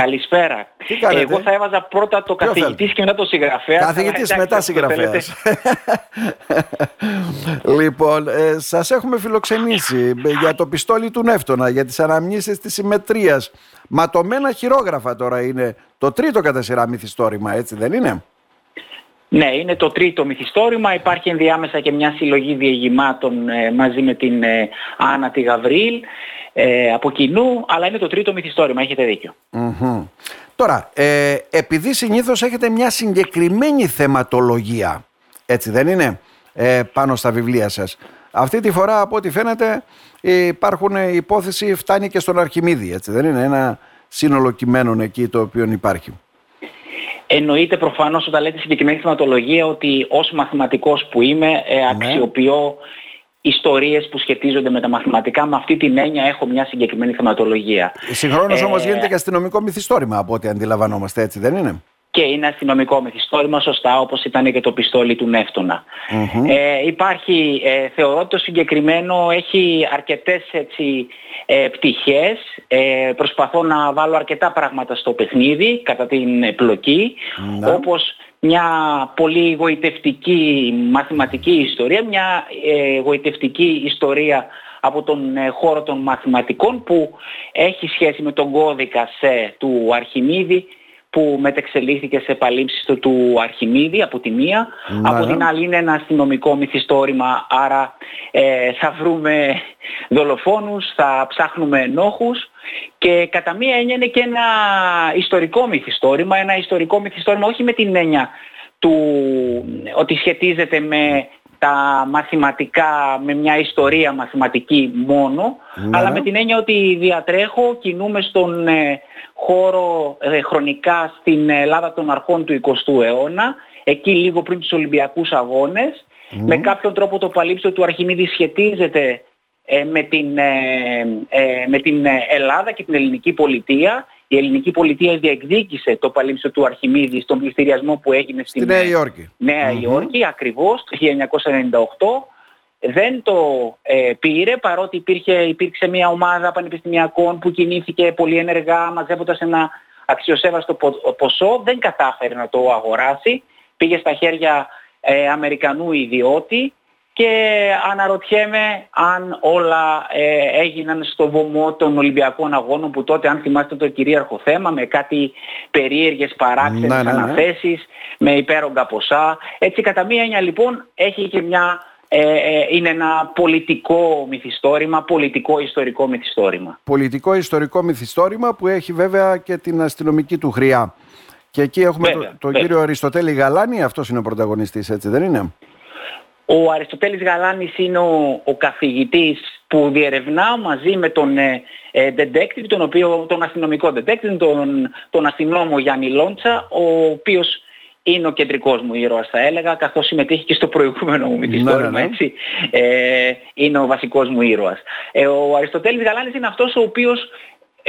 Καλησπέρα. Εγώ θα έβαζα πρώτα το καθηγητής και μετά το συγγραφέα. Καθηγητής μετά συγγραφέα. λοιπόν, ε, σας έχουμε φιλοξενήσει για το πιστόλι του Νεύτωνα, για τις αναμνήσεις της συμμετρίας. Ματωμένα χειρόγραφα τώρα είναι το τρίτο κατά σειρά μυθιστόρημα, έτσι δεν είναι; Ναι, είναι το τρίτο μυθιστόρημα. Υπάρχει ενδιάμεσα και μια συλλογή διηγημάτων ε, μαζί με την ε, Άννα τη Γαβρίλ ε, από κοινού, αλλά είναι το τρίτο μυθιστόρημα, έχετε Τώρα, ε, επειδή συνήθως έχετε μια συγκεκριμένη θεματολογία, έτσι δεν είναι, ε, πάνω στα βιβλία σας. Αυτή τη φορά, από ό,τι φαίνεται, υπάρχουν η υπόθεση φτάνει και στον Αρχιμίδη, έτσι δεν είναι, ένα σύνολο κειμένων εκεί το οποίο υπάρχει. Εννοείται προφανώς όταν λέτε συγκεκριμένη θεματολογία ότι ως μαθηματικός που είμαι ε, ναι. Αξιοποιώ ιστορίες που σχετίζονται με τα μαθηματικά. Με αυτή την έννοια έχω μια συγκεκριμένη θεματολογία. Συγχρόνως ε, όμως γίνεται και αστυνομικό μυθιστόρημα από ό,τι αντιλαμβανόμαστε έτσι δεν είναι; Και είναι αστυνομικό μυθιστόρημα σωστά όπως ήταν και το πιστόλι του νευτονα Ε, υπάρχει, ε, θεωρώ ότι το συγκεκριμένο έχει αρκετές έτσι, ε, πτυχές. Ε, προσπαθώ να βάλω αρκετά πράγματα στο παιχνίδι κατά την πλοκή mm όπως μια πολύ γοητευτική μαθηματική ιστορία, μια ε, γοητευτική ιστορία από τον ε, χώρο των μαθηματικών που έχει σχέση με τον κώδικα σε, του Αρχιμίδη που μετεξελίχθηκε σε επαλήψεις του Αρχιμίδη από τη μία. Ναι, από την άλλη είναι ένα αστυνομικό μυθιστόρημα, άρα ε, θα βρούμε δολοφόνους, θα ψάχνουμε ενόχους και κατά μία έννοια είναι και ένα ιστορικό μυθιστόρημα, ένα ιστορικό μυθιστόρημα όχι με την έννοια του ότι σχετίζεται με τα μαθηματικά, με μια ιστορία μαθηματική μόνο, ναι. αλλά με την έννοια ότι διατρέχω, κινούμε στον ε, χώρο ε, χρονικά στην Ελλάδα των αρχών του 20ου αιώνα, εκεί λίγο πριν τους Ολυμπιακούς Αγώνες. Με κάποιον τρόπο το παλίψιο του Αρχιμίδη σχετίζεται ε, με, την, ε, με την Ελλάδα και την ελληνική πολιτεία. Η ελληνική πολιτεία διεκδίκησε το παλίψιο του Αρχιμίδη στον πληστηριασμό που έγινε στην Νέα Υόρκη. Νέα Υόρκη, ακριβώς, το 1998 δεν το ε, πήρε παρότι υπήρχε, υπήρξε μια ομάδα πανεπιστημιακών που κινήθηκε πολύ ενεργά μαζεύοντας ένα αξιοσέβαστο ποσό, δεν κατάφερε να το αγοράσει, πήγε στα χέρια ε, Αμερικανού ιδιώτη και αναρωτιέμαι αν όλα ε, έγιναν στο βωμό των Ολυμπιακών Αγώνων που τότε αν θυμάστε το κυρίαρχο θέμα με κάτι περίεργες παράξενες ναι, ναι, ναι. αναθέσεις, με υπέρογκα ποσά. Έτσι κατά μία έννοια λοιπόν έχει και μια ε, ε, είναι ένα πολιτικό μυθιστόρημα, πολιτικό ιστορικό μυθιστόρημα. Πολιτικό ιστορικό μυθιστόρημα που έχει βέβαια και την αστυνομική του χρειά. Και εκεί έχουμε τον κύριο Αριστοτέλη Γαλάνη, αυτός είναι ο πρωταγωνιστής, έτσι δεν είναι; Ο Αριστοτέλης Γαλάνης είναι ο, ο καθηγητής που διερευνά μαζί με τον ε, ε detective, τον, οποίο, τον αστυνομικό detective, τον, τον αστυνόμο Γιάννη Λόντσα, ο οποίος είναι ο κεντρικός μου ήρωας θα έλεγα, καθώς συμμετείχε και στο προηγούμενο μου μυθιστόρημα, ναι, ναι, ναι. έτσι. Ε, είναι ο βασικός μου ήρωας. Ε, ο Αριστοτέλης Γαλάνης είναι αυτός ο οποίος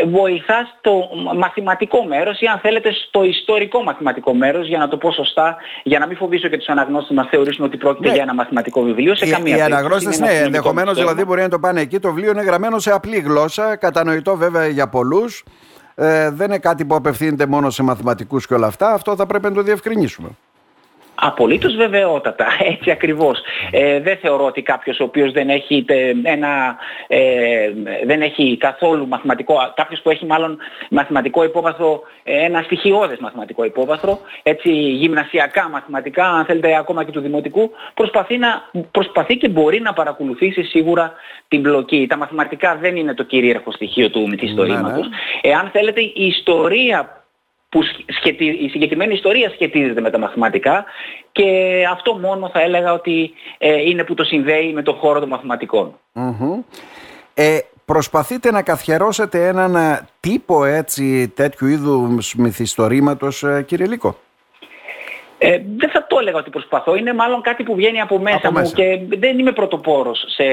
βοηθάς στο μαθηματικό μέρος ή αν θέλετε στο ιστορικό μαθηματικό μέρος για να το πω σωστά, για να μην φοβήσω και τους αναγνώστες να θεωρήσουν ότι πρόκειται ναι. για ένα μαθηματικό βιβλίο σε καμία Οι αναγνώστες ναι, ενδεχομένως δηλαδή μπορεί να το πάνε εκεί. Το βιβλίο είναι γραμμένο σε απλή γλώσσα, κατανοητό βέβαια για πολλούς ε, δεν είναι κάτι που απευθύνεται μόνο σε μαθηματικούς και όλα αυτά. Αυτό θα πρέπει να το διευκρινίσουμε. Απολύτως βεβαιότατα, έτσι ακριβώς. Ε, δεν θεωρώ ότι κάποιος ο οποίος δεν έχει, ένα, ε, δεν έχει καθόλου μαθηματικό, κάποιος που έχει μάλλον μαθηματικό υπόβαθρο, ένα στοιχειώδες μαθηματικό υπόβαθρο, έτσι γυμνασιακά μαθηματικά, αν θέλετε ακόμα και του δημοτικού, προσπαθεί, να, προσπαθεί και μπορεί να παρακολουθήσει σίγουρα την μπλοκή. Τα μαθηματικά δεν είναι το κυρίαρχο στοιχείο του μυθιστορήματος. Ναι, ναι. Εάν θέλετε η ιστορία που η συγκεκριμένη ιστορία σχετίζεται με τα μαθηματικά και αυτό μόνο θα έλεγα ότι ε, είναι που το συνδέει με το χώρο των μαθηματικών. Ε, προσπαθείτε να καθιερώσετε έναν ε, τύπο έτσι τέτοιου είδους μυθιστορήματος ε, κύριε Λίκο. Ε, δεν θα το έλεγα ότι προσπαθώ, είναι μάλλον κάτι που βγαίνει από μέσα, μου και δεν είμαι πρωτοπόρος σε,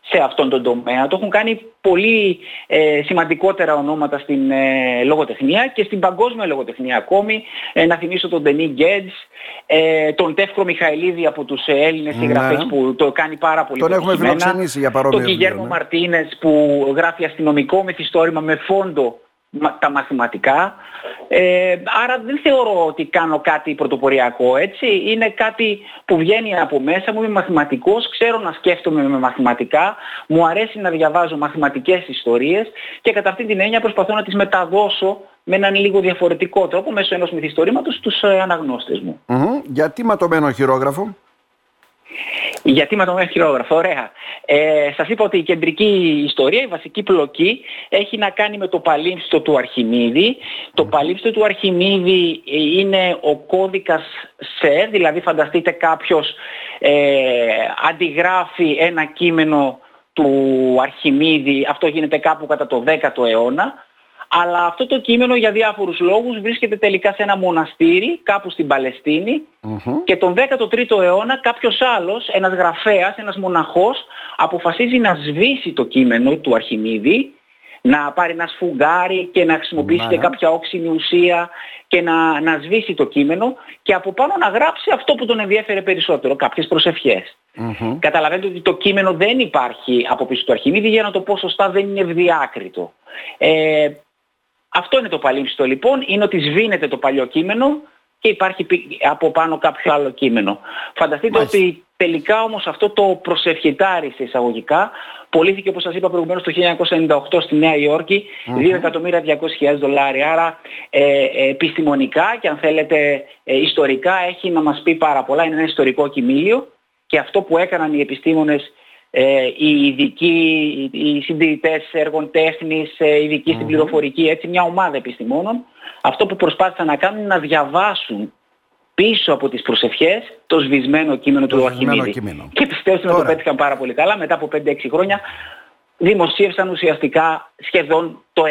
σε αυτόν τον τομέα. Το έχουν κάνει πολύ ε, σημαντικότερα ονόματα στην ε, λογοτεχνία και στην παγκόσμια λογοτεχνία ακόμη. Ε, να θυμίσω τον Ντενί Γκέντς, ε, τον Τεύκρο Μιχαηλίδη από τους Έλληνες ναι. συγγραφείς που το κάνει πάρα πολύ Τον έχουμε φιλοξενήσει για παρόμοια Τον Κιγέρμο ναι. Μαρτίνες που γράφει αστυνομικό μυθιστόρημα με φόντο τα μαθηματικά. Ε, άρα δεν θεωρώ ότι κάνω κάτι πρωτοποριακό έτσι. Είναι κάτι που βγαίνει από μέσα μου. Είμαι μαθηματικός, ξέρω να σκέφτομαι με μαθηματικά. Μου αρέσει να διαβάζω μαθηματικές ιστορίες και κατά αυτή την έννοια προσπαθώ να τις μεταδώσω με έναν λίγο διαφορετικό τρόπο μέσω ενός μυθιστορήματος στους ε, αναγνώστες μου. Mm-hmm. Γιατί ματωμένο χειρόγραφο; Γιατί με το χειρόγραφο, ωραία. Ε, σας είπα ότι η κεντρική ιστορία, η βασική πλοκή, έχει να κάνει με το παλίμστο του Αρχιμίδη. Το παλίμστο του Αρχιμίδη ε, είναι ο κώδικας ΣΕ, δηλαδή φανταστείτε κάποιος ε, αντιγράφει ένα κείμενο του Αρχιμίδη, αυτό γίνεται κάπου κατά το 10ο αιώνα, αλλά αυτό το κείμενο για διάφορους λόγους βρίσκεται τελικά σε ένα μοναστήρι κάπου στην παλαιστινη και τον 13ο αιώνα κάποιος άλλος, ένας γραφέας, ένας μοναχός αποφασίζει να σβήσει το κείμενο του Αρχιμίδη να πάρει ένα σφουγγάρι και να χρησιμοποιήσει και κάποια όξινη ουσία και να, να σβήσει το κείμενο και από πάνω να γράψει αυτό που τον ενδιέφερε περισσότερο, κάποιες προσευχές. Καταλαβαίνετε ότι το κείμενο δεν υπάρχει από πίσω του Αρχιμίδη, για να το πω σωστά δεν είναι ευδιάκριτο. Ε, αυτό είναι το παλίμιστο λοιπόν, είναι ότι σβήνεται το παλιό κείμενο και υπάρχει από πάνω κάποιο άλλο κείμενο. Φανταστείτε ότι τελικά όμως αυτό το προσευχητάρι σε εισαγωγικά πωλήθηκε όπως σας είπα προηγουμένως το 1998 στη Νέα Υόρκη mm-hmm. 2.200.000 δολάρια. Άρα ε, ε, επιστημονικά και αν θέλετε ε, ιστορικά έχει να μας πει πάρα πολλά. Είναι ένα ιστορικό κοιμήλιο και αυτό που έκαναν οι επιστήμονες ε, οι ειδικοί, οι συντηρητές έργων τέχνης, ε, ειδικοί στην πληροφορική, έτσι μια ομάδα επιστημόνων, αυτό που προσπάθησαν να κάνουν είναι να διαβάσουν πίσω από τις προσευχές το σβησμένο κείμενο το του Αρχιμίδη. Και πιστεύω ότι το πέτυχαν πάρα πολύ καλά. Μετά από 5-6 χρόνια δημοσίευσαν ουσιαστικά σχεδόν το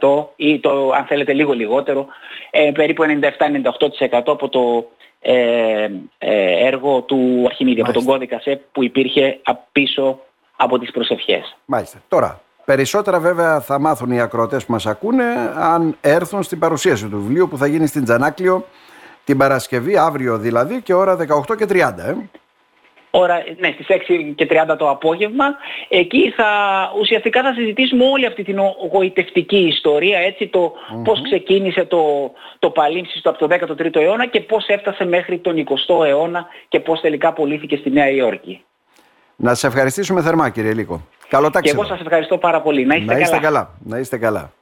100% ή το αν θέλετε λίγο λιγότερο, ε, περίπου 97-98% από το ε, ε, έργο του Αρχιμίδη, από τον κώδικα ΣΕΠ που υπήρχε πίσω από τις προσευχές. Μάλιστα. Τώρα, περισσότερα βέβαια θα μάθουν οι ακροατές που μας ακούνε αν έρθουν στην παρουσίαση του βιβλίου που θα γίνει στην Τζανάκλιο την Παρασκευή, αύριο δηλαδή και ώρα 18 και 30. Ε ώρα, ναι, στις 6 και 30 το απόγευμα. Εκεί θα, ουσιαστικά θα συζητήσουμε όλη αυτή την γοητευτική ιστορία, έτσι, το mm πώς ξεκίνησε το, το παλίμψιστο από το 13ο αιώνα και πώς έφτασε μέχρι τον 20ο αιώνα και πώς τελικά απολύθηκε στη Νέα Υόρκη. Να σας ευχαριστήσουμε θερμά κύριε Λίκο. Καλό Και εγώ σας ευχαριστώ πάρα πολύ. Να είστε, να είστε καλά. Να είστε καλά.